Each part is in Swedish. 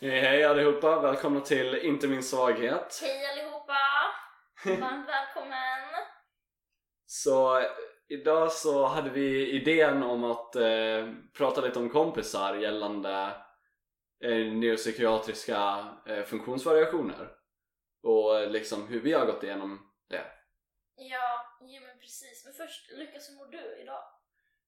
Hej hej allihopa, välkomna till Inte min svaghet. Hej allihopa! Varmt välkommen! Så idag så hade vi idén om att eh, prata lite om kompisar gällande eh, neuropsykiatriska eh, funktionsvariationer och eh, liksom hur vi har gått igenom det. Ja, jo men precis. Men först, Lukas hur mår du idag?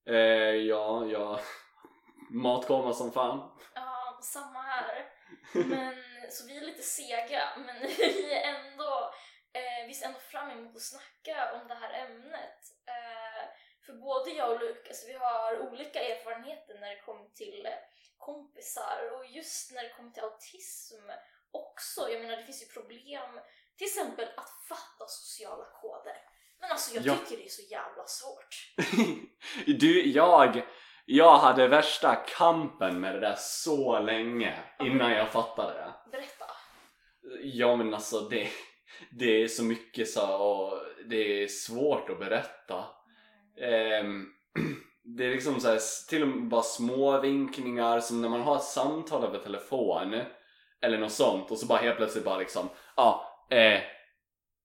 Eh, ja, ja, matkoma som fan. Ja, samma här. Men, så vi är lite sega, men vi är ändå, eh, vi ser ändå fram emot att snacka om det här ämnet. Eh, för både jag och Lukas, vi har olika erfarenheter när det kommer till eh, kompisar och just när det kommer till autism också. Jag menar, det finns ju problem, till exempel att fatta sociala koder. Men alltså jag Ja. tycker det är så jävla svårt. du, jag, jag hade värsta kampen med det där så länge innan jag fattade det. Berätta. Ja men alltså det, det är så mycket så och det är svårt att berätta. Ehm, det är liksom så här, till och med bara små vinkningar som när man har ett samtal över telefon eller något sånt och så bara helt plötsligt bara liksom ja, eh,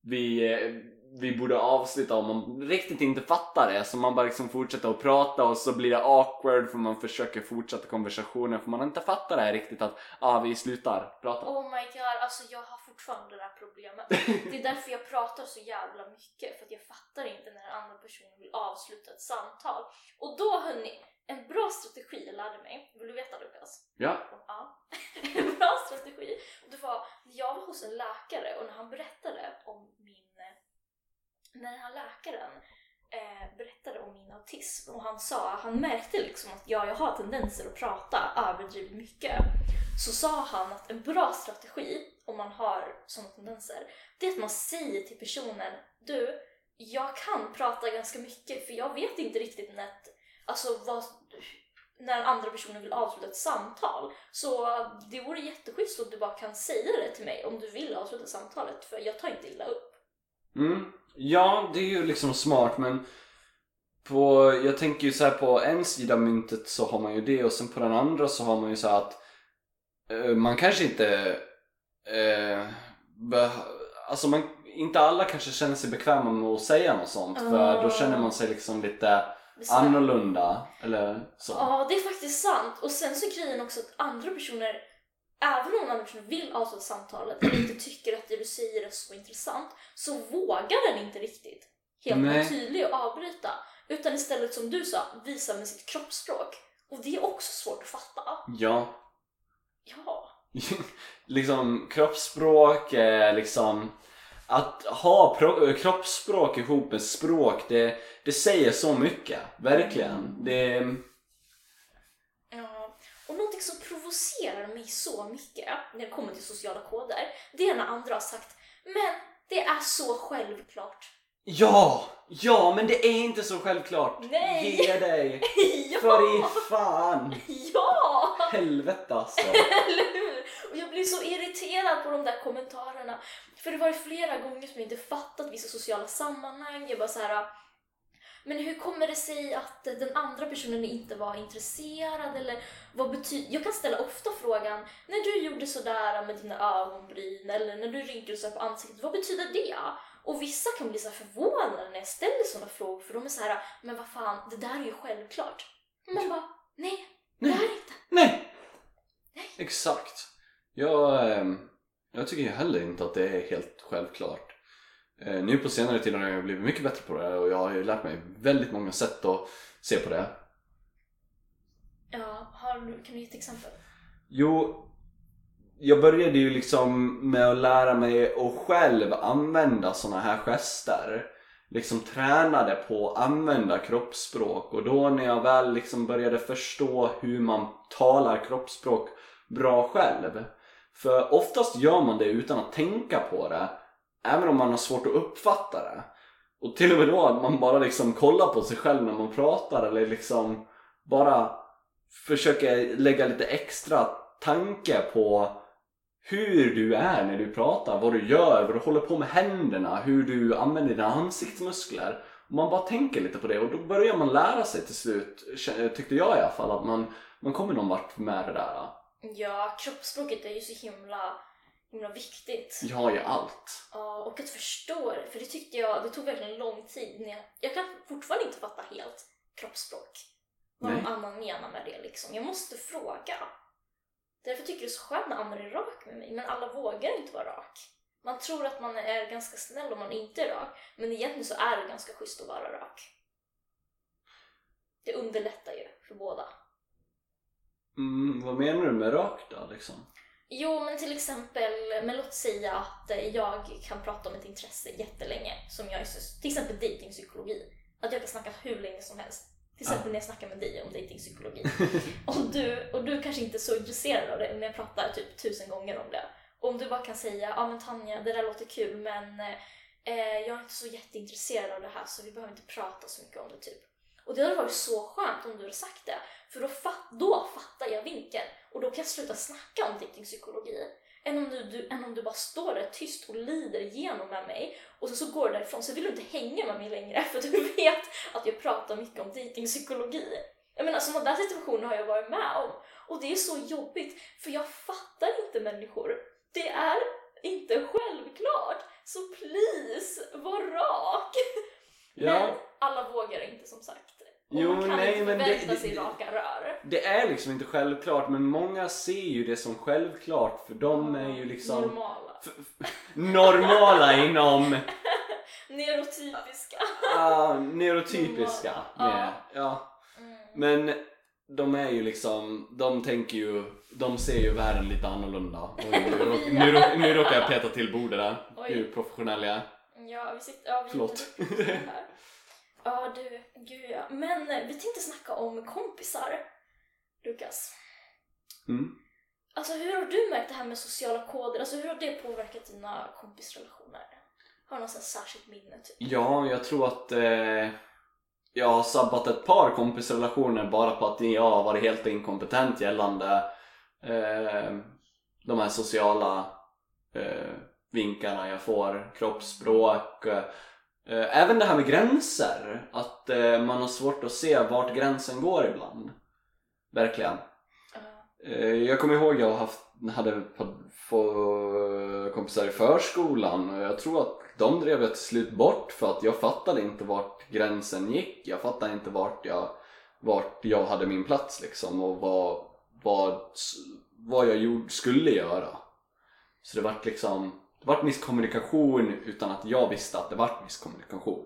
vi, eh, vi borde avsluta om man riktigt inte fattar det så man bara liksom fortsätter att prata och så blir det awkward för man försöker fortsätta konversationen för man inte fattar det här riktigt att ja, vi slutar prata. Oh my god, alltså jag har fortfarande det här problemet. Det är därför jag pratar så jävla mycket, för att jag fattar inte när den andra personen vill avsluta ett samtal. Och då hörni, en bra strategi jag lärde mig, vill du veta Lukas? Ja. Ja. En bra strategi, det var när jag var hos en läkare och när han berättade om. När den här läkaren eh, berättade om min autism och han sa, han märkte liksom att ja, jag har tendenser att prata överdrivet mycket. Så sa han att en bra strategi om man har sådana tendenser, det är att man säger till personen du, jag kan prata ganska mycket för jag vet inte riktigt när, alltså vad, när andra personen vill avsluta ett samtal. Så det vore jätteschysst om du bara kan säga det till mig om du vill avsluta samtalet för jag tar inte illa upp. Mm. Ja, det är ju liksom smart men på, jag tänker ju så här på en sida av myntet så har man ju det och sen på den andra så har man ju så att eh, man kanske inte eh, be, alltså man, inte alla kanske känner sig bekväma med att säga något sånt för då Ah. känner man sig liksom lite annorlunda eller så. Ja, det är faktiskt sant. Och sen så är grejen också att andra personer, även om andra personer vill avsluta samtalet eller inte tycker att det du säger är så intressant, så vågar den inte riktigt helt Nej. tydlig och avbryta. Utan istället som du sa, visa med sitt kroppsspråk. Och det är också svårt att fatta. Ja. Ja. liksom kroppsspråk, liksom att ha kroppsspråk ihop med språk det, det säger så mycket, verkligen. Det, Ja, och någonting som provocerar mig så mycket när det kommer till sociala koder, det är när andra har sagt Men det är så självklart. ja, ja men det är inte så självklart. Nej. Ge dig! ja! För i fan! Ja! Helvete alltså. Eller hur? Och jag blir så irriterad på de där kommentarerna. För det var ju flera gånger som jag inte fattat vissa sociala sammanhang. Jag bara så här. Men hur kommer det sig att den andra personen inte var intresserad? Eller vad betyder... Jag kan ställa ofta frågan, när du gjorde sådär med dina ögonbryn eller när du rynkade så här på ansiktet, vad betyder det? Och vissa kan bli så här förvånade när jag ställer sådana frågor för de är så här, men vad fan, det där är ju självklart. Och man bara, nej, det är det inte. Nej! Exakt. Jag, ehm, jag tycker ju heller inte att det är helt självklart. Eh, Nu på senare tid har jag blivit mycket bättre på det och jag har ju lärt mig väldigt många sätt att se på det. Ja, har du, kan du ge ett exempel? Jo, jag började ju liksom med att lära mig att själv använda såna här gester. Liksom tränade på att använda kroppsspråk och då när jag väl liksom började förstå hur man talar kroppsspråk bra själv. För oftast gör man det utan att tänka på det, även om man har svårt att uppfatta det. Och till och med då att man bara liksom kollar på sig själv när man pratar eller liksom bara försöker lägga lite extra tanke på hur du är när du pratar, vad du gör, vad du håller på med händerna, hur du använder dina ansiktsmuskler. Och man bara tänker lite på det och då börjar man lära sig till slut, tyckte jag i alla fall, att man, man kommer någon vart med det där. Ja, kroppsspråket är ju så himla, himla viktigt. Ja, i allt. Ja, och att förstå det, för det tyckte jag, det tog verkligen lång tid. När jag, jag kan fortfarande inte fatta helt kroppsspråk. Vad någon annan menar med det liksom. Jag måste fråga. Därför tycker jag det är så skönt när andra är rak med mig, men alla vågar inte vara rak. Man tror att man är ganska snäll om man inte är rak, men egentligen så är det ganska schysst att vara rak. Det underlättar ju för båda. Mm, vad menar du med rakt då liksom? Jo, men till exempel, men låt säga att eh, jag kan prata om ett intresse jättelänge, som jag är till exempel datingpsykologi. Att jag kan snacka hur länge som helst. Till exempel när jag snackar med dig om datingpsykologi. och, du, och du kanske inte är så intresserad av det, men jag pratar typ tusen gånger om det. Och om du bara kan säga, ja men Tanja, det där låter kul, men eh, jag är inte så jätteintresserad av det här så vi behöver inte prata så mycket om det typ. Och det hade varit så skönt om du hade sagt det, för då, fat, då fattar jag vinkeln och då kan jag sluta snacka om datingpsykologi. Än om du, du, än om du bara står där tyst och lider igenom med mig och så, så går du därifrån så vill du inte hänga med mig längre för du vet att jag pratar mycket om datingpsykologi. Jag menar sådana där situationer har jag varit med om och det är så jobbigt för jag fattar inte människor. Det är inte självklart så please, var rak! Men Ja, alla vågar inte som sagt. Och Jo, man kan nej, inte förvänta det- sig det- raka rör. det är liksom inte självklart men många ser ju det som självklart för de är ju liksom Normala. normala inom Neurotypiska. uh, neurotypiska. Normala, Med, ja. Mm. Men de är ju liksom, de tänker ju, de ser ju världen lite annorlunda. Oj, nu, rå- nu, rå- nu råkar jag peta till bordet där. Oj. Hur professionell jag är. Ja, vi sitter... Ja, vi Förlåt. sitter här. Ja, du. Gud ja. Men eh, vi tänkte snacka om kompisar. Lukas. Mm. Alltså hur har du märkt det här med sociala koder? Alltså hur har det påverkat dina kompisrelationer? Har du något särskilt minne typ? Ja, jag tror att eh, jag har sabbat ett par kompisrelationer bara på att jag har varit helt inkompetent gällande eh, de här sociala eh, vinkarna jag får, kroppsspråk. Eh, även det här med gränser, att eh, man har svårt att se vart gränsen går ibland. Verkligen. Eh, Jag kommer ihåg jag haft, hade ett par- kompisar i förskolan och jag tror att de drev jag till slut bort för att jag fattade inte vart gränsen gick. Jag fattade inte vart jag, vart jag hade min plats liksom och vad, vad, vad jag gjorde, skulle göra. Så det vart liksom, det vart misskommunikation utan att jag visste att det vart misskommunikation.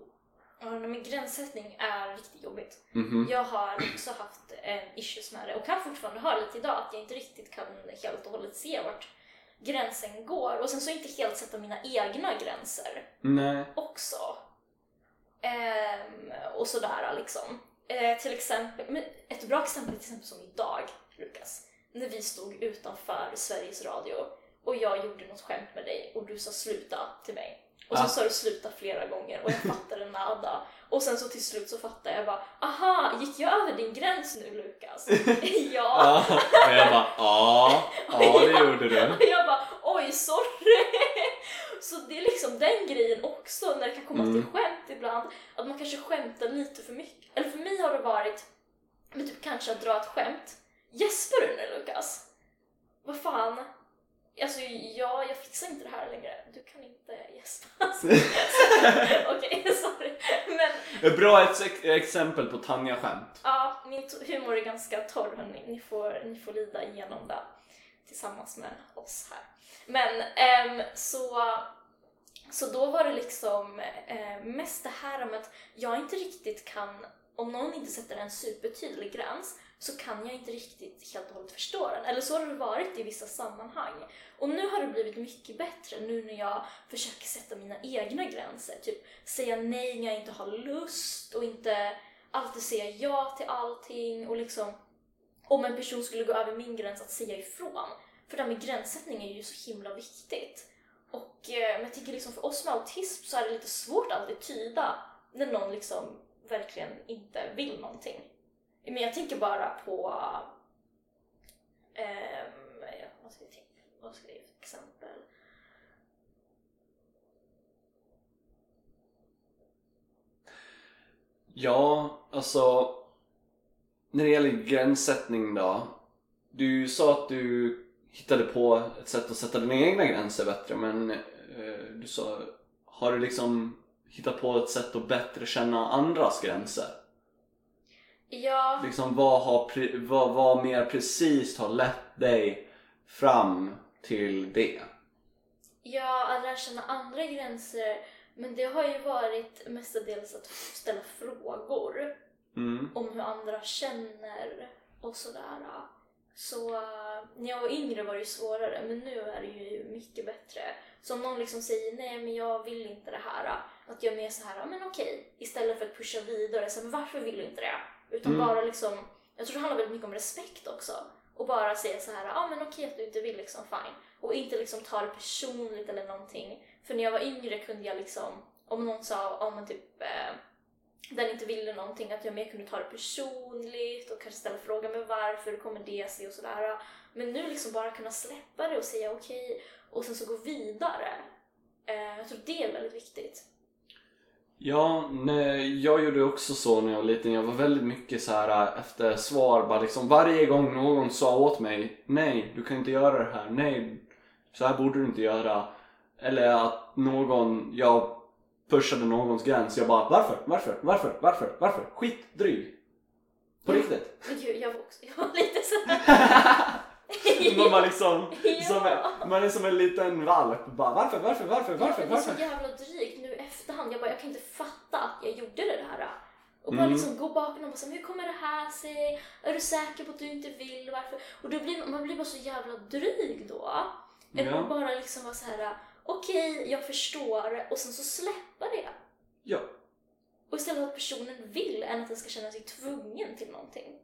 Ja, men gränssättning är riktigt jobbigt. Mhm. Jag har också haft eh, issues med det och kan fortfarande ha lite idag att jag inte riktigt kan helt och hållet se vart gränsen går och sen så inte helt sätta mina egna gränser Nej. också. Ehm, och sådär liksom. Eh, till exempel, ett bra exempel är till exempel som idag, Lukas. När vi stod utanför Sveriges Radio och jag gjorde något skämt med dig och du sa sluta till mig. Och så Ah. sa du sluta flera gånger och jag fattade nada. Och sen så till slut så fattade jag bara, aha, gick jag över din gräns nu Lukas? ja. Och jag bara ja, ja det gjorde du. Och jag bara oj sorry! Så det är liksom den grejen också när det kan komma Mm. till skämt ibland. Att man kanske skämtar lite för mycket. Eller för mig har det varit men typ kanske att dra ett skämt. Gäspar du nu Lukas? Vad fan? Alltså ja, jag fixar inte det här längre. Du kan inte gäspa. Okej, sorry. Men Ett bra ex- exempel på Tanja-skämt. Ja, min humor är ganska torr hörni. Ni får, ni får lida igenom det tillsammans med oss här. Men ehm, så, så då var det liksom eh, mest det här med att jag inte riktigt kan, om någon inte sätter en supertydlig gräns så kan jag inte riktigt helt och hållet förstå den. Eller så har det varit i vissa sammanhang. Och nu har det blivit mycket bättre nu när jag försöker sätta mina egna gränser. Typ säga nej när jag inte har lust och inte alltid säga ja till allting och liksom om en person skulle gå över min gräns att säga ifrån. För det här med gränssättning är ju så himla viktigt. Och eh, men jag tycker liksom för oss med autism så är det lite svårt att alltid tyda när någon liksom verkligen inte vill någonting. Men jag tänker bara på... Um, ja, vad ska jag tänka? Vad ska jag ge för exempel? Ja, alltså när det gäller gränssättning då. du sa att du hittade på ett sätt att sätta dina egna gränser bättre men eh, du sa, har du liksom hittat på ett sätt att bättre känna andras gränser? Ja, Liksom vad, har, vad, vad mer precis har lett dig fram till det? ja, att lära känna andra gränser. Men det har ju varit mestadels att ställa frågor Mm. om hur andra känner och sådär. Så eh, när jag var yngre var det ju svårare, men nu är det ju mycket bättre. Så om någon liksom säger nej men jag vill inte det här, att jag är mer så här, "Ja, men okej, istället för att pusha vidare, så men varför vill du inte det? Utan Mm. bara liksom, jag tror det handlar väldigt mycket om respekt också. Och bara säga så här, ja men okej att du inte vill liksom, fine. Och inte liksom ta det personligt eller någonting. För när jag var yngre kunde jag liksom, om någon sa, om man typ eh, den inte ville någonting, att jag mer kunde ta det personligt och kanske ställa frågan men varför, hur kommer det sig och sådär. Men nu liksom bara kunna släppa det och säga okej och sen så gå vidare. Eh, jag tror det är väldigt viktigt. Ja, nej, jag gjorde också så när jag var liten. Jag var väldigt mycket så här äh, efter svar. Bara liksom varje gång någon sa åt mig Nej, du kan inte göra det här. Nej, så här borde du inte göra. Eller att någon, jag pushade någons gräns. Jag bara varför, varför, varför, varför, varför? Skitdryg. På riktigt. Gud, jag var också, jag var lite såhär... man, liksom, som, man är som en liten valp. Bara varför, varför, varför, varför, men det är så varför? jävla drygt nu i efterhand. Jag bara, jag kan inte fatta att jag gjorde det här. Och bara Mm. liksom gå bakom och bara, så hur kommer det här sig? Är du säker på att du inte vill? Varför? Och då blir, man blir bara så jävla dryg då. Eller Ja. bara liksom vara så här, okej, jag förstår och sen så släppa det. Ja. Och istället att personen vill än att den ska känna sig tvungen till någonting.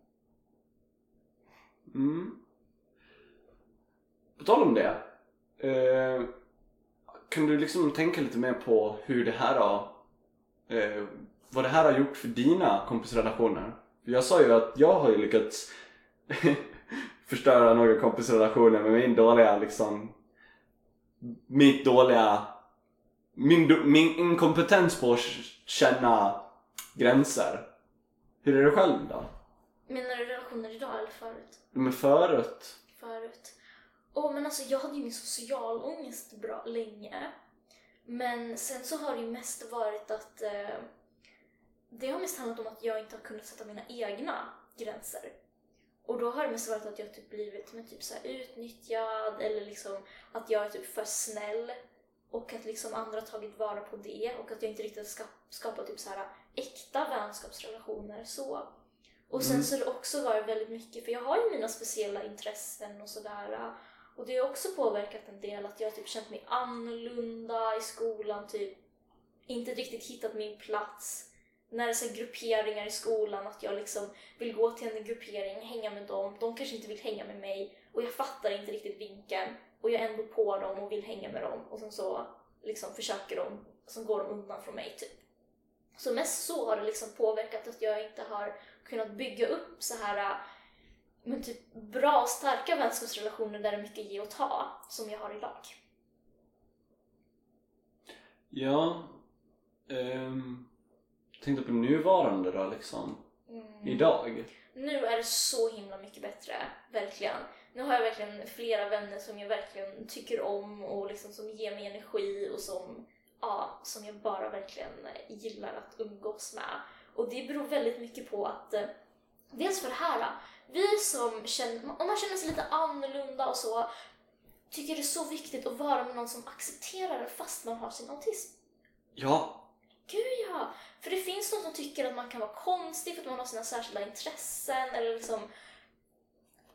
Mm. På tal om det. Eh, kan du liksom tänka lite mer på hur det här har... Eh, vad det här har gjort för dina kompisrelationer? Jag sa ju att jag har ju lyckats förstöra några kompisrelationer med min dåliga liksom... Mitt dåliga... Min, min inkompetens på att känna gränser. Hur är det själv då? Menar du relationer idag eller förut? Men förut? förut. Åh, men alltså jag hade ju min social ångest bra länge. Men sen så har det ju mest varit att eh, det har mest handlat om att jag inte har kunnat sätta mina egna gränser. Och då har det mest varit att jag typ blivit men typ så här utnyttjad eller liksom att jag är typ för snäll och att liksom andra har tagit vara på det och att jag inte riktigt ska, skapat typ så här äkta vänskapsrelationer så. Och sen Mm. så har det också varit väldigt mycket, för jag har ju mina speciella intressen och sådär. Och det har också påverkat en del att jag har typ känt mig annorlunda i skolan, typ inte riktigt hittat min plats. När det är så grupperingar i skolan, att jag liksom vill gå till en gruppering, hänga med dem. De kanske inte vill hänga med mig och jag fattar inte riktigt vinkeln. Och jag är ändå på dem och vill hänga med dem och sen så liksom försöker de, sen går de undan från mig typ. Så mest så har det liksom påverkat att jag inte har kunnat bygga upp så här men typ bra och starka vänskapsrelationer där det är mycket ge och ta som jag har idag. Ja, ehm, tänkte på nuvarande då liksom. Mm. Idag. Nu är det så himla mycket bättre, verkligen. Nu har jag verkligen flera vänner som jag verkligen tycker om och liksom som ger mig energi och som, ja, som jag bara verkligen gillar att umgås med. Och det beror väldigt mycket på att, eh, dels för det här, vi som känner, om man känner sig lite annorlunda och så, tycker det är så viktigt att vara med någon som accepterar det fast man har sin autism. Ja, Gud ja! För det finns någon som tycker att man kan vara konstig för att man har sina särskilda intressen eller liksom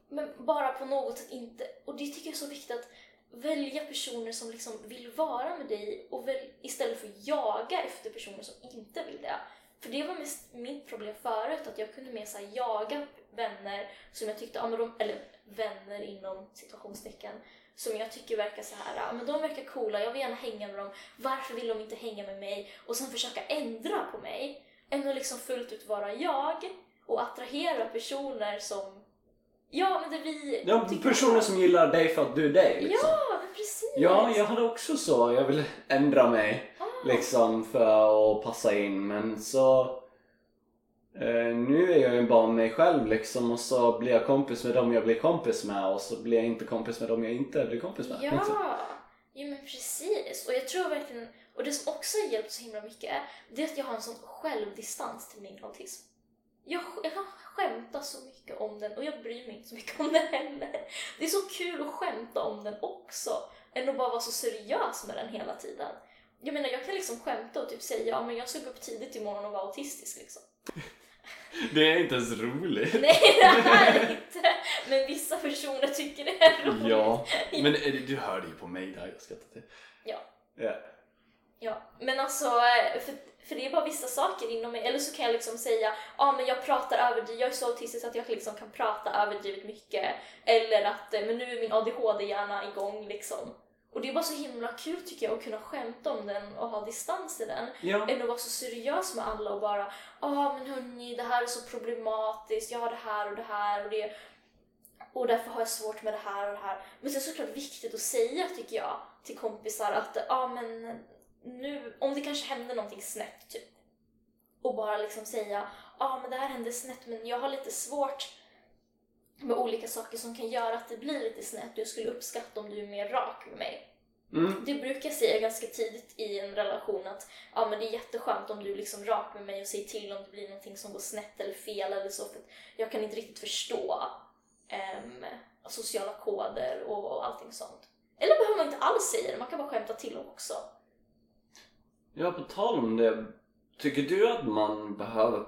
men bara på något sätt inte. Och det tycker jag är så viktigt att välja personer som liksom vill vara med dig och väl, istället för att jaga efter personer som inte vill det. För det var mest mitt problem förut, att jag kunde mer så jaga vänner som jag tyckte, ja, men de, eller vänner inom situationstecken, som jag tycker verkar så här, ja, men de verkar coola, jag vill gärna hänga med dem, varför vill de inte hänga med mig? Och sen försöka ändra på mig, än att liksom fullt ut vara jag och attrahera personer som, ja men det vi ja personer om. som gillar dig för att du är dig liksom. Ja, men precis! Ja, jag hade också så. Jag ville ändra mig Ah. liksom för att passa in men så Eh, nu är jag ju bara mig själv liksom och så blir jag kompis med dem jag blir kompis med och så blir jag inte kompis med dem jag inte blir kompis med. Ja, Liksom. jo men precis. Och jag tror verkligen, och det som också har hjälpt så himla mycket, det är att jag har en sån självdistans till min autism. Jag, jag kan skämta så mycket om den och jag bryr mig inte så mycket om den heller. Det är så kul att skämta om den också, än att bara vara så seriös med den hela tiden. Jag menar, jag kan liksom skämta och typ säga ja men jag ska gå upp tidigt imorgon och vara autistisk liksom. Det är inte ens roligt. Nej, det är inte! Men vissa personer tycker det är roligt. Ja, men eh, du hörde ju på mig där jag skrattade till. Ja. Ja. Ja, men alltså, eh, för, för det är bara vissa saker inom mig. Eller så kan jag liksom säga, ja ah, men jag pratar överdrivet, jag är så autistisk att jag liksom kan prata överdrivet mycket. Eller att, eh, men nu är min ADHD-hjärna igång liksom. Och det är bara så himla kul tycker jag att kunna skämta om den och ha distans till den. Ja. Än att vara så seriös med alla och bara, ja ah, men hörni, det här är så problematiskt, jag har det här och det här och det och därför har jag svårt med det här och det här. Men sen är det såklart viktigt att säga tycker jag till kompisar att ja ah, men nu, om det kanske händer någonting snett typ. Och bara liksom säga ja ah, men det här hände snett men jag har lite svårt med olika saker som kan göra att det blir lite snett och jag skulle uppskatta om du är mer rak med mig. Mm. Det brukar jag säga ganska tidigt i en relation att ja, men det är jätteskönt om du är liksom rak med mig och säger till om det blir någonting som går snett eller fel eller så. För jag kan inte riktigt förstå ehm, sociala koder och, och allting sånt. Eller behöver man inte alls säga det, man kan bara skämta till dem också. Ja, på tal om det. Tycker du att man behöver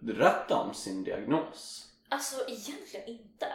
berätta om sin diagnos? Alltså egentligen inte.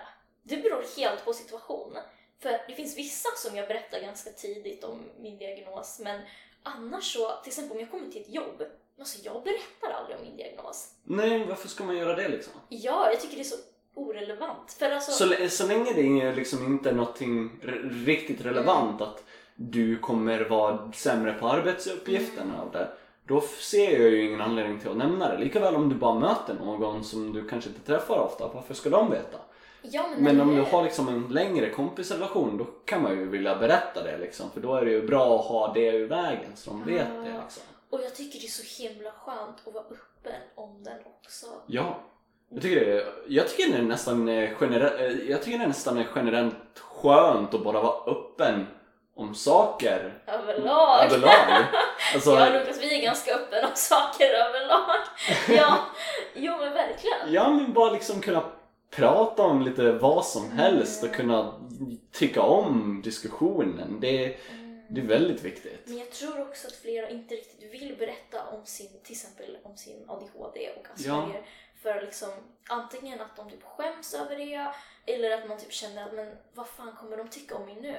Det beror helt på situation. För det finns vissa som jag berättar ganska tidigt om min diagnos men annars så, till exempel om jag kommer till ett jobb, alltså jag berättar aldrig om min diagnos. Nej, varför ska man göra det liksom? Ja, jag tycker det är så orelevant. För alltså, Så, så länge det är liksom inte någonting r- riktigt relevant att du kommer vara sämre på arbetsuppgifterna av det. Då ser jag ju ingen anledning till att nämna det. Likaväl om du bara möter någon som du kanske inte träffar ofta, varför ska de veta? ja, men, Men om du har liksom en längre kompisrelation då kan man ju vilja berätta det liksom. För då är det ju bra att ha det ur vägen så de vet det Ja. liksom. Och jag tycker det är så himla skönt att vara öppen om den också. Ja. Jag tycker det jag tycker det är nästan eh, generellt, jag tycker det nästan är generellt skönt att bara vara öppen om saker Överlag. överlag. Alltså, Ja, Lukas, vi är ganska öppna om saker överlag. Ja, jo men verkligen. ja men bara liksom kunna prata om lite vad som helst och kunna tycka om diskussionen. Det, det är väldigt viktigt. Men jag tror också att flera inte riktigt vill berätta om sin, till exempel om sin ADHD och Asperger. För liksom, antingen att de typ skäms över det eller att man typ känner att men vad fan kommer de tycka om mig nu?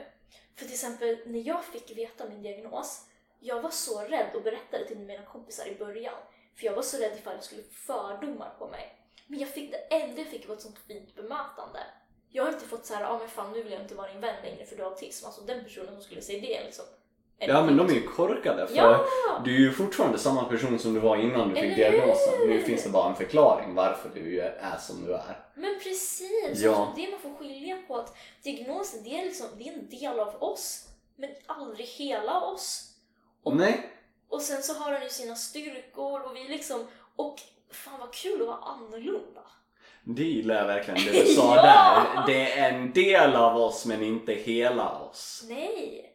För till exempel när jag fick veta min diagnos, jag var så rädd och berättade till mina kompisar i början. För jag var så rädd ifall jag skulle få fördomar på mig. Men jag fick, det enda jag fick var ett sånt fint bemötande. Jag har inte fått så här, ja ah, men fan nu vill jag inte vara din vän längre för du har autism. Alltså den personen som skulle säga det liksom. Ja men de är ju korkade för Ja! du är ju fortfarande samma person som du var innan du fick diagnosen. Nu finns det bara en förklaring varför du är som du är. Men precis! Ja. Det man får skilja på att diagnosen det är, liksom, det är en del av oss, men aldrig hela oss. Och, Nej, och sen så har den ju sina styrkor och vi liksom, och fan vad kul att vara annorlunda. det gillar jag verkligen det du sa Ja! där. Det är en del av oss men inte hela oss. Nej!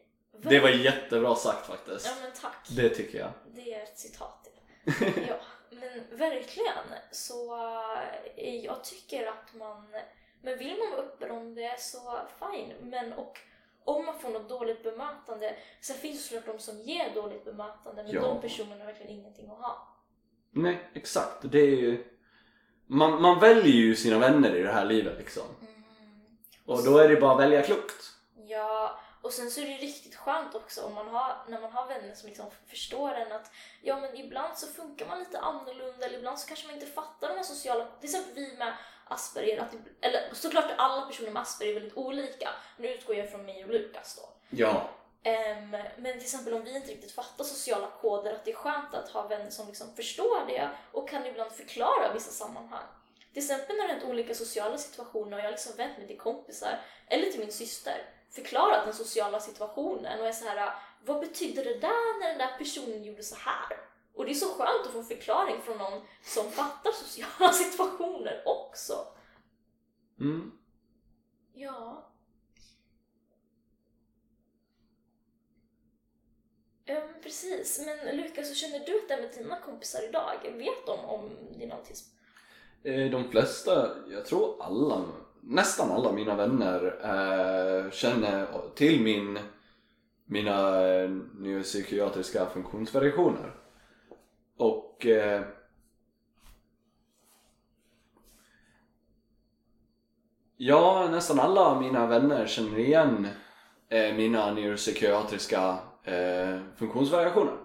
Det var jättebra sagt faktiskt. Ja men tack. Det tycker jag. Det är ett citat. ja, men verkligen. Så eh, jag tycker att man... Men vill man vara öppen om det så fine. Men och om man får något dåligt bemötande. Sen finns det såklart de som ger dåligt bemötande. Men Ja. de personerna har verkligen ingenting att ha. Nej, exakt. Det är ju... Man, man väljer ju sina vänner i det här livet liksom. Och då är det bara att välja klokt. Ja, och sen så är det riktigt skönt också om man har, när man har vänner som liksom förstår en att ja men ibland så funkar man lite annorlunda eller ibland så kanske man inte fattar de här sociala... Till exempel vi med Asperger, att, det- eller såklart är alla personer med Asperger väldigt olika. Nu utgår jag från mig och Lukas då. Ja. Ehm, men till exempel om vi inte riktigt fattar sociala koder, att det är skönt att ha vänner som liksom förstår det och kan ibland förklara vissa sammanhang. Till exempel när det hänt olika sociala situationer och jag har liksom vänt mig till kompisar eller till min syster, förklarat den sociala situationen och är så här, vad betydde det där när den där personen gjorde så här? Och det är så skönt att få en förklaring från någon som fattar sociala situationer också. Mm. Ja. Men precis. Men Lukas, hur känner du att det är med dina kompisar idag? Vet de om din autism? Eh, De flesta, jag tror alla, nästan alla mina vänner eh, känner till min, mina eh, neuropsykiatriska funktionsvariationer. Och eh, ja, nästan alla mina vänner känner igen eh, mina neuropsykiatriska eh, funktionsvariationer.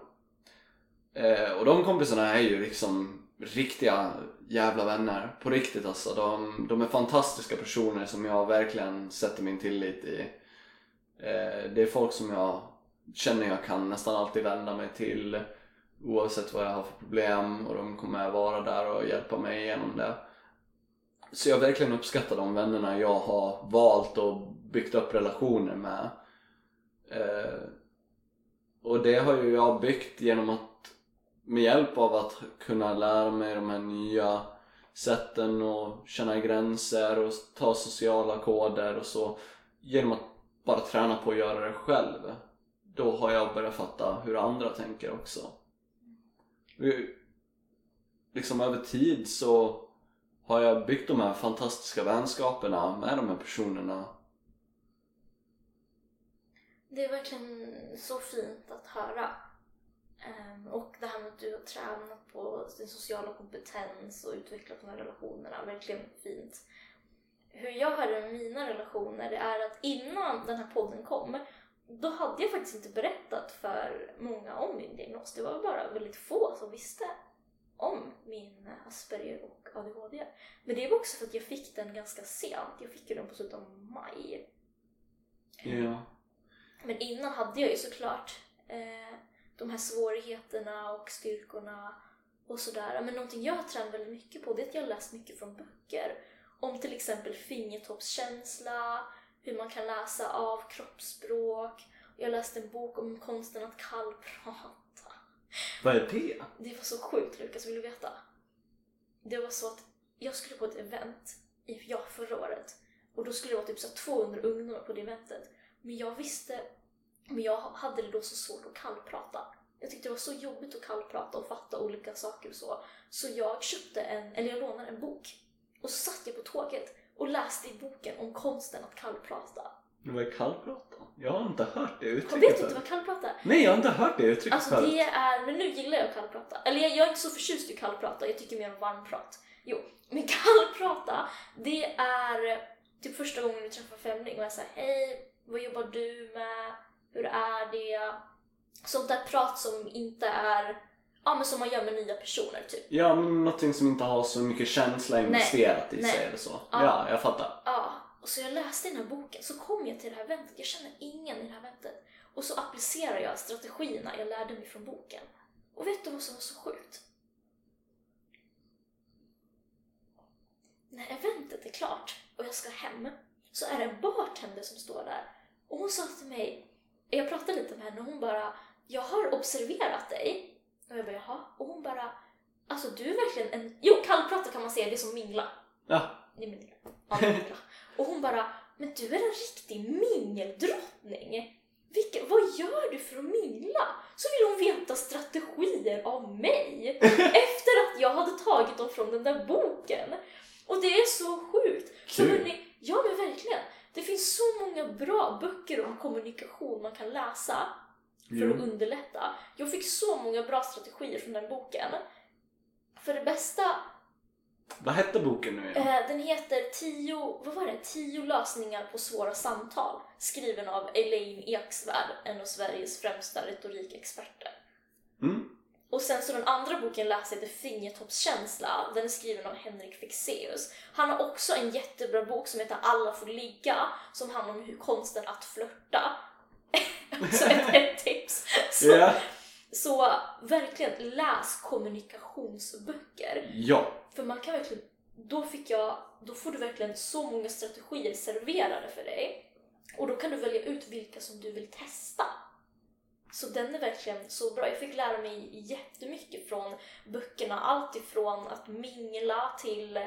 Eh, och de kompisarna är ju liksom riktiga jävla vänner. På riktigt alltså. De, de är fantastiska personer som jag verkligen sätter min tillit i. Eh, det är folk som jag känner jag kan nästan alltid vända mig till oavsett vad jag har för problem och de kommer vara där och hjälpa mig igenom det. Så jag verkligen uppskattar de vännerna jag har valt och byggt upp relationer med. Eh, och det har ju jag byggt genom att med hjälp av att kunna lära mig de här nya sätten och känna gränser och ta sociala koder och så genom att bara träna på att göra det själv då har jag börjat fatta hur andra tänker också liksom över tid så har jag byggt de här fantastiska vänskaperna med de här personerna Det är verkligen så fint att höra. Ehm, och det här med att du har tränat på din sociala kompetens och utvecklat de här relationerna, verkligen fint. Hur jag har det med mina relationer det är att innan den här podden kom, då hade jag faktiskt inte berättat för många om min diagnos. Det var bara väldigt få som visste om min Asperger och ADHD. Men det var också för att jag fick den ganska sent. Jag fick ju den på slutet av maj. Ja. Men innan hade jag ju såklart eh, de här svårigheterna och styrkorna och sådär. Men någonting jag har tränat väldigt mycket på det är att jag läst mycket från böcker. Om till exempel fingertoppskänsla, hur man kan läsa av kroppsspråk. Jag läste en bok om konsten att kallprata. Vad är det? Det var så sjukt Lukas, vill du veta? Det var så att jag skulle på ett event i, ja, förra året och då skulle det vara typ så här 200 ungdomar på det eventet. Men jag visste, men jag hade det då så svårt att kallprata. Jag tyckte det var så jobbigt att kallprata och fatta olika saker och så. Så jag köpte en, eller jag lånade en bok och så satt jag på tåget och läste i boken om konsten att kallprata. Vad är kallprata? Jag har inte hört det Jag uttrycket vet inte förut. vad kallprata är. Nej, jag har inte hört det uttrycket Alltså förut. det är, men nu gillar jag kallprata. Eller jag, jag är inte så förtjust i kallprata, jag tycker mer om varmprat. Jo, men kallprata, det är typ första gången du träffar en främling och jag säger hej, vad jobbar du med? Hur är det? Sånt där prat som inte är, ja men som man gör med nya personer typ. Ja, men någonting som inte har så mycket känsla investerat i Nej. sig eller så. Ja. Ja, jag fattar. Ja, och så jag läste den här boken, så kom jag till det här eventet, jag känner ingen i det här eventet. Och så applicerar jag strategierna jag lärde mig från boken. Och vet du vad som var så sjukt? När eventet är klart och jag ska hem så är det en bartender som står där. Och hon sa till mig, jag pratade lite med henne och hon bara, jag har observerat dig. Och jag bara, jaha? Och hon bara, alltså du är verkligen en, jo kallprata kan man säga, det är som mingla. Ja. Nej, men, ja, mingla. Och hon bara, men du är en riktig mingeldrottning. Vilka, vad gör du för att mingla? Så vill hon veta strategier av mig efter att jag hade tagit dem från den där boken. Och det är så sjukt. Så Kul. hörni, ja men verkligen. Det finns så många bra böcker om kommunikation man kan läsa för Jo. att underlätta. Jag fick så många bra strategier från den boken. För det bästa Vad hette boken nu igen? Eh, den heter tio, vad var det? tio lösningar på svåra samtal. Skriven av Elaine Eksvärd, en av Sveriges främsta retorikexperter. Och sen så den andra boken läser heter Fingertoppskänsla. Den är skriven av Henrik Fexeus. Han har också en jättebra bok som heter Alla får ligga, som handlar om hur konsten att flörta. så ett, ett tips. Så, Ja. så verkligen läs kommunikationsböcker. Ja. För man kan verkligen, då fick jag, då får du verkligen så många strategier serverade för dig. Och då kan du välja ut vilka som du vill testa. Så den är verkligen så bra. Jag fick lära mig jättemycket från böckerna. Allt ifrån att mingla till,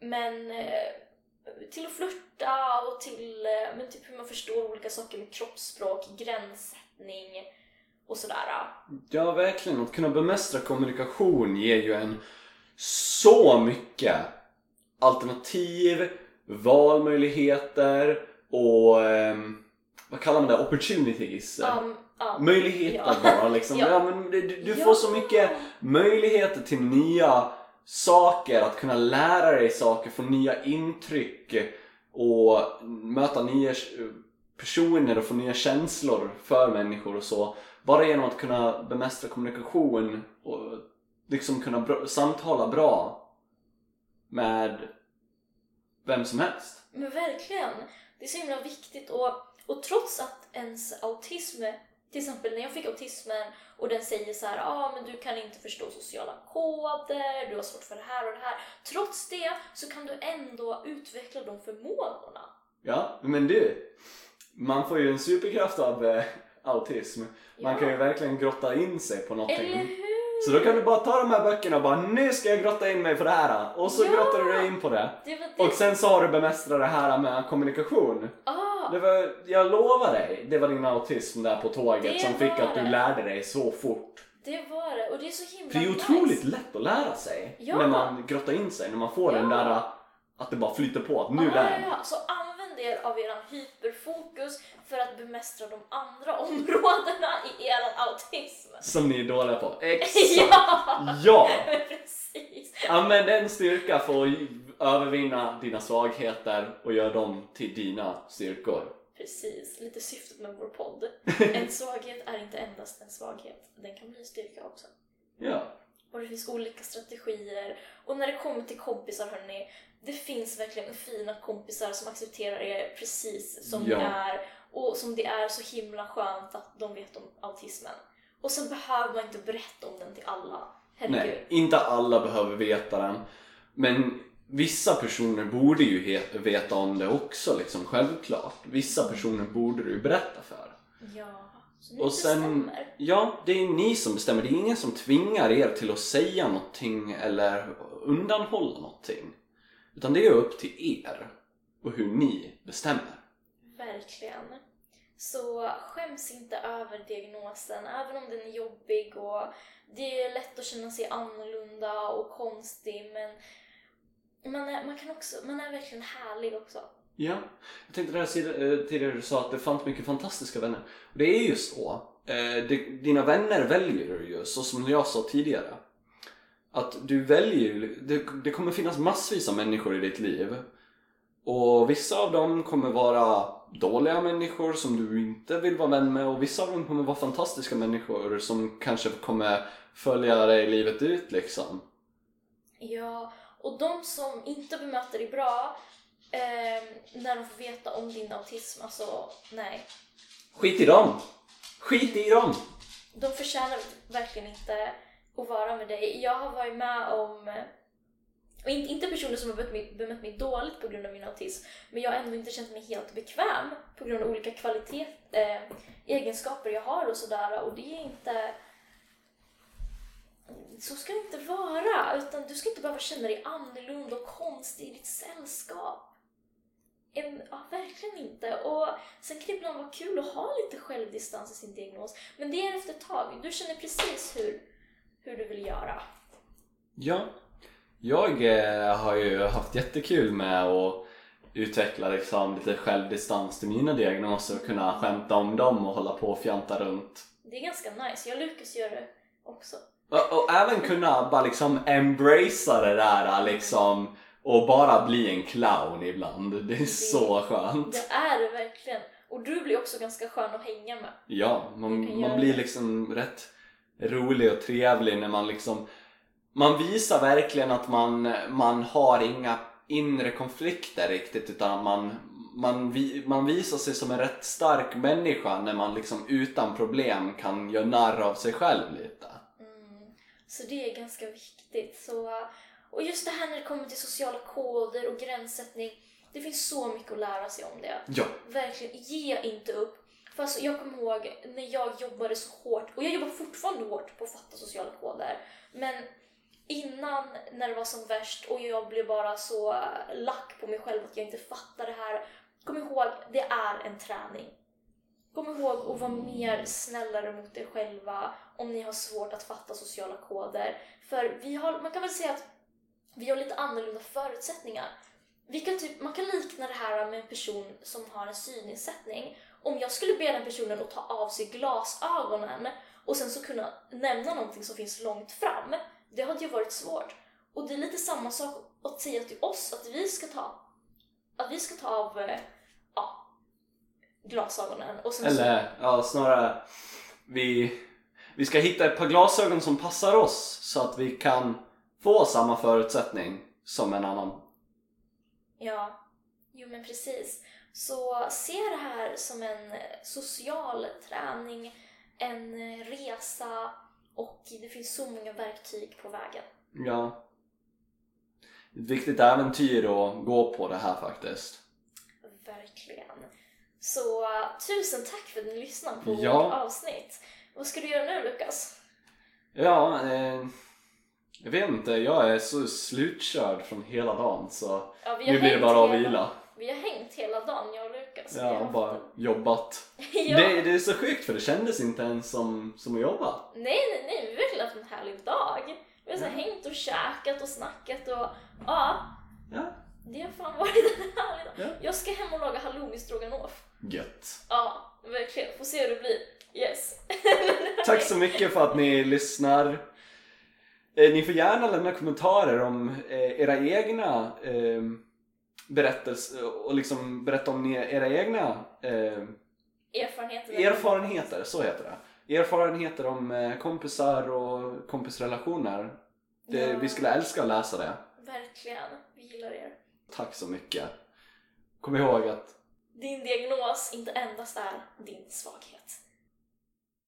men, eh, till att flirta och till eh, men typ hur man förstår olika saker med kroppsspråk, gränssättning och sådär. Ja, verkligen. Att kunna bemästra kommunikation ger ju en så mycket alternativ, valmöjligheter och ehm, vad kallar man det? Opportunities? Um, um, Möjligheter ja. bara liksom. Ja. Ja. men du, du Ja. får så mycket möjligheter till nya saker, att kunna lära dig saker, få nya intryck och möta nya personer och få nya känslor för människor och så. Bara genom att kunna bemästra kommunikation och liksom kunna bra, samtala bra med vem som helst. Men verkligen, det är så himla viktigt och, och trots att ens autism, till exempel när jag fick autismen och den säger så här, ah, men du kan inte förstå sociala koder, du har svårt för det här och det här. Trots det så kan du ändå utveckla de förmågorna. Ja, men du. Man får ju en superkraft av eh, autism. Man Ja. kan ju verkligen grotta in sig på Eller någonting. hur? Så då kan du bara ta de här böckerna och bara nu ska jag grotta in mig på det här och så Ja! grottar du dig in på det. Det det. Och sen så har du bemästrat det här med kommunikation. ah, Det var, jag lovar dig, det var din autism där på tåget Det som fick var att du det. lärde dig så fort. det var det. Och det är så himla För det är nice. otroligt lätt att lära sig Ja. när man grottar in sig, när man får den Ja. där att det bara flyter på, att nu ah, lär jag ja, Så använd er av er hyperfokus för att bemästra de andra områdena i er autism. Som ni är dåliga på. Exakt! Ja! Ja! Precis. Använd en styrka för att övervinna dina svagheter och göra dem till dina styrkor. Precis, lite syftet med vår podd. En svaghet är inte endast en svaghet, den kan bli en styrka också. Ja. Och det finns olika strategier. Och när det kommer till kompisar hörni, det finns verkligen fina kompisar som accepterar er precis som Ja. ni är. Och som det är så himla skönt att de vet om autismen. Och sen behöver man inte berätta om den till alla. Herregud. Nej, inte alla behöver veta den. Men vissa personer borde ju veta om det också, liksom självklart. Vissa personer borde du berätta för. Ja, så ni Och sen, bestämmer. ja, det är ni som bestämmer. Det är ingen som tvingar er till att säga någonting eller undanhålla någonting. Utan det är upp till er och hur ni bestämmer. Verkligen. Så skäms inte över diagnosen, även om den är jobbig och det är lätt att känna sig annorlunda och konstig men man är, man kan också, man är verkligen härlig också. Ja, jag tänkte det här eh, tidigare du sa att det fanns mycket fantastiska vänner. Och Det är ju så. Eh, dina vänner väljer du ju, så som jag sa tidigare. Att du väljer det, det kommer finnas massvis av människor i ditt liv. Och vissa av dem kommer vara dåliga människor som du inte vill vara vän med och vissa av dem kommer vara fantastiska människor som kanske kommer följa dig livet ut liksom. Ja, och de som inte bemöter dig bra eh, när de får veta om din autism, alltså nej. Skit i dem! Skit i dem! De förtjänar verkligen inte att vara med dig. Jag har varit med om, och inte, inte personer som har bemött mig, bemött mig dåligt på grund av min autism, men jag har ändå inte känt mig helt bekväm på grund av olika kvalitet, eh, egenskaper jag har och sådär. Och det är inte... Så ska det inte vara, utan du ska inte behöva känna dig annorlunda och konstig i ditt sällskap. En, ja, verkligen inte. Och sen kan det ibland vara kul att ha lite självdistans i sin diagnos. Men det är efter ett tag. Du känner precis hur, hur du vill göra. Ja, jag eh, har ju haft jättekul med att utveckla liksom, lite självdistans till mina diagnoser och kunna skämta om dem och hålla på och fjanta runt. Det är ganska nice. Jag och Lukas gör det också. Och, och även kunna bara liksom embracea det där liksom och bara bli en clown ibland. Det är så skönt. Det är det verkligen. Och du blir också ganska skön att hänga med. Ja, man, man blir liksom rätt rolig och trevlig när man liksom man visar verkligen att man, man har inga inre konflikter riktigt utan man, man, vi, man visar sig som en rätt stark människa när man liksom utan problem kan göra narr av sig själv lite. Så det är ganska viktigt. Så, och just det här när det kommer till sociala koder och gränssättning. Det finns så mycket att lära sig om det. Ja, Verkligen, ge inte upp. Fast jag kommer ihåg när jag jobbade så hårt, och jag jobbar fortfarande hårt på att fatta sociala koder, men innan när det var som värst och jag blev bara så lack på mig själv att jag inte fattar det här. Kom ihåg, det är en träning. Kom ihåg att vara mer snällare mot er själva om ni har svårt att fatta sociala koder. För vi har, man kan väl säga att vi har lite annorlunda förutsättningar. Vi kan typ, man kan likna det här med en person som har en synnedsättning. Om jag skulle be den personen att ta av sig glasögonen och sen så kunna nämna någonting som finns långt fram, det hade ju varit svårt. Och det är lite samma sak att säga till oss att vi ska ta, att vi ska ta av eh, glasögonen och sen så, Eller ja, snarare vi, vi ska hitta ett par glasögon som passar oss så att vi kan få samma förutsättning som en annan. Ja, jo men precis. Så se det här som en social träning, en resa och det finns så många verktyg på vägen. Ja. Ett viktigt äventyr att gå på det här faktiskt. Verkligen. Så tusen tack för att ni lyssnade på Ja. vårt avsnitt. Vad ska du göra nu Lukas? Ja, eh, jag vet inte. Jag är så slutkörd från hela dagen så Ja, nu blir det bara att vila. Vi har hängt hela dagen, jag och Lukas. Ja, haft bara jobbat. ja. Det, det är så sjukt för det kändes inte ens som, som att jobba. Nej, nej, nej, vi har verkligen haft en härlig dag. Vi har så Ja. hängt och käkat och snackat och ja, Ja, det har fan varit en härlig dag. Ja. Jag ska hem och laga halloumi stroganoff. gött. Ja, verkligen. Får se hur det blir. Yes. Tack så mycket för att ni lyssnar. Eh, ni får gärna lämna kommentarer om eh, era egna eh, berättelser och liksom berätta om era egna Erfarenheter. erfarenheter, så heter det. Erfarenheter om kompisar och kompisrelationer. Det, Ja. Vi skulle älska att läsa det. Verkligen. Vi gillar er. Tack så mycket. Kom ihåg att Din diagnos inte endast är din svaghet.